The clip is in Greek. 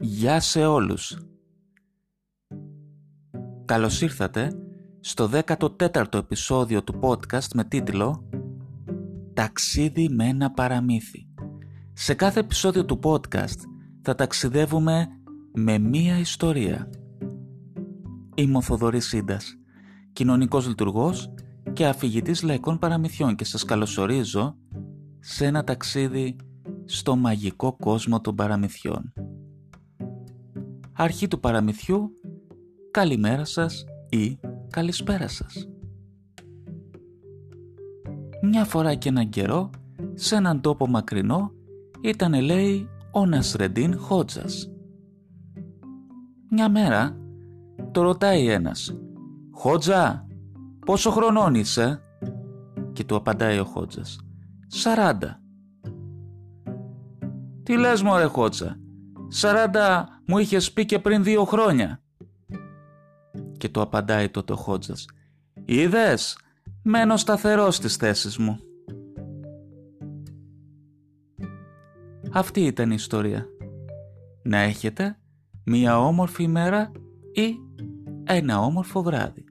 Γεια σε όλους. Καλώς ήρθατε στο 14ο επεισόδιο του podcast με τίτλο «Ταξίδι με ένα παραμύθι». Σε κάθε επεισόδιο του podcast θα ταξιδεύουμε με μία ιστορία. Είμαι ο Θοδωρής Σύντας, κοινωνικός λειτουργός και αφηγητής λαϊκών παραμυθιών και σας καλωσορίζω σε ένα ταξίδι στο μαγικό κόσμο των παραμυθιών. Αρχή του παραμυθιού, καλημέρα σας ή καλησπέρα σας. Μια φορά και έναν καιρό, σε έναν τόπο μακρινό, ήταν λέει ο Νασρεντίν Χότζας. Μια μέρα, το ρωτάει ένας «Χότζα, πόσο χρονών είσαι» και του απαντάει ο Χότζας «Σαράντα». «Τι λες μωρέ Χότζα, σαράντα μου είχες πει και πριν δύο χρόνια». Και του απαντάει τότε ο Χότζας «Είδες, μένω σταθερός στις θέσεις μου». Αυτή ήταν η ιστορία. Να έχετε μία όμορφη ημέρα ή ένα όμορφο βράδυ.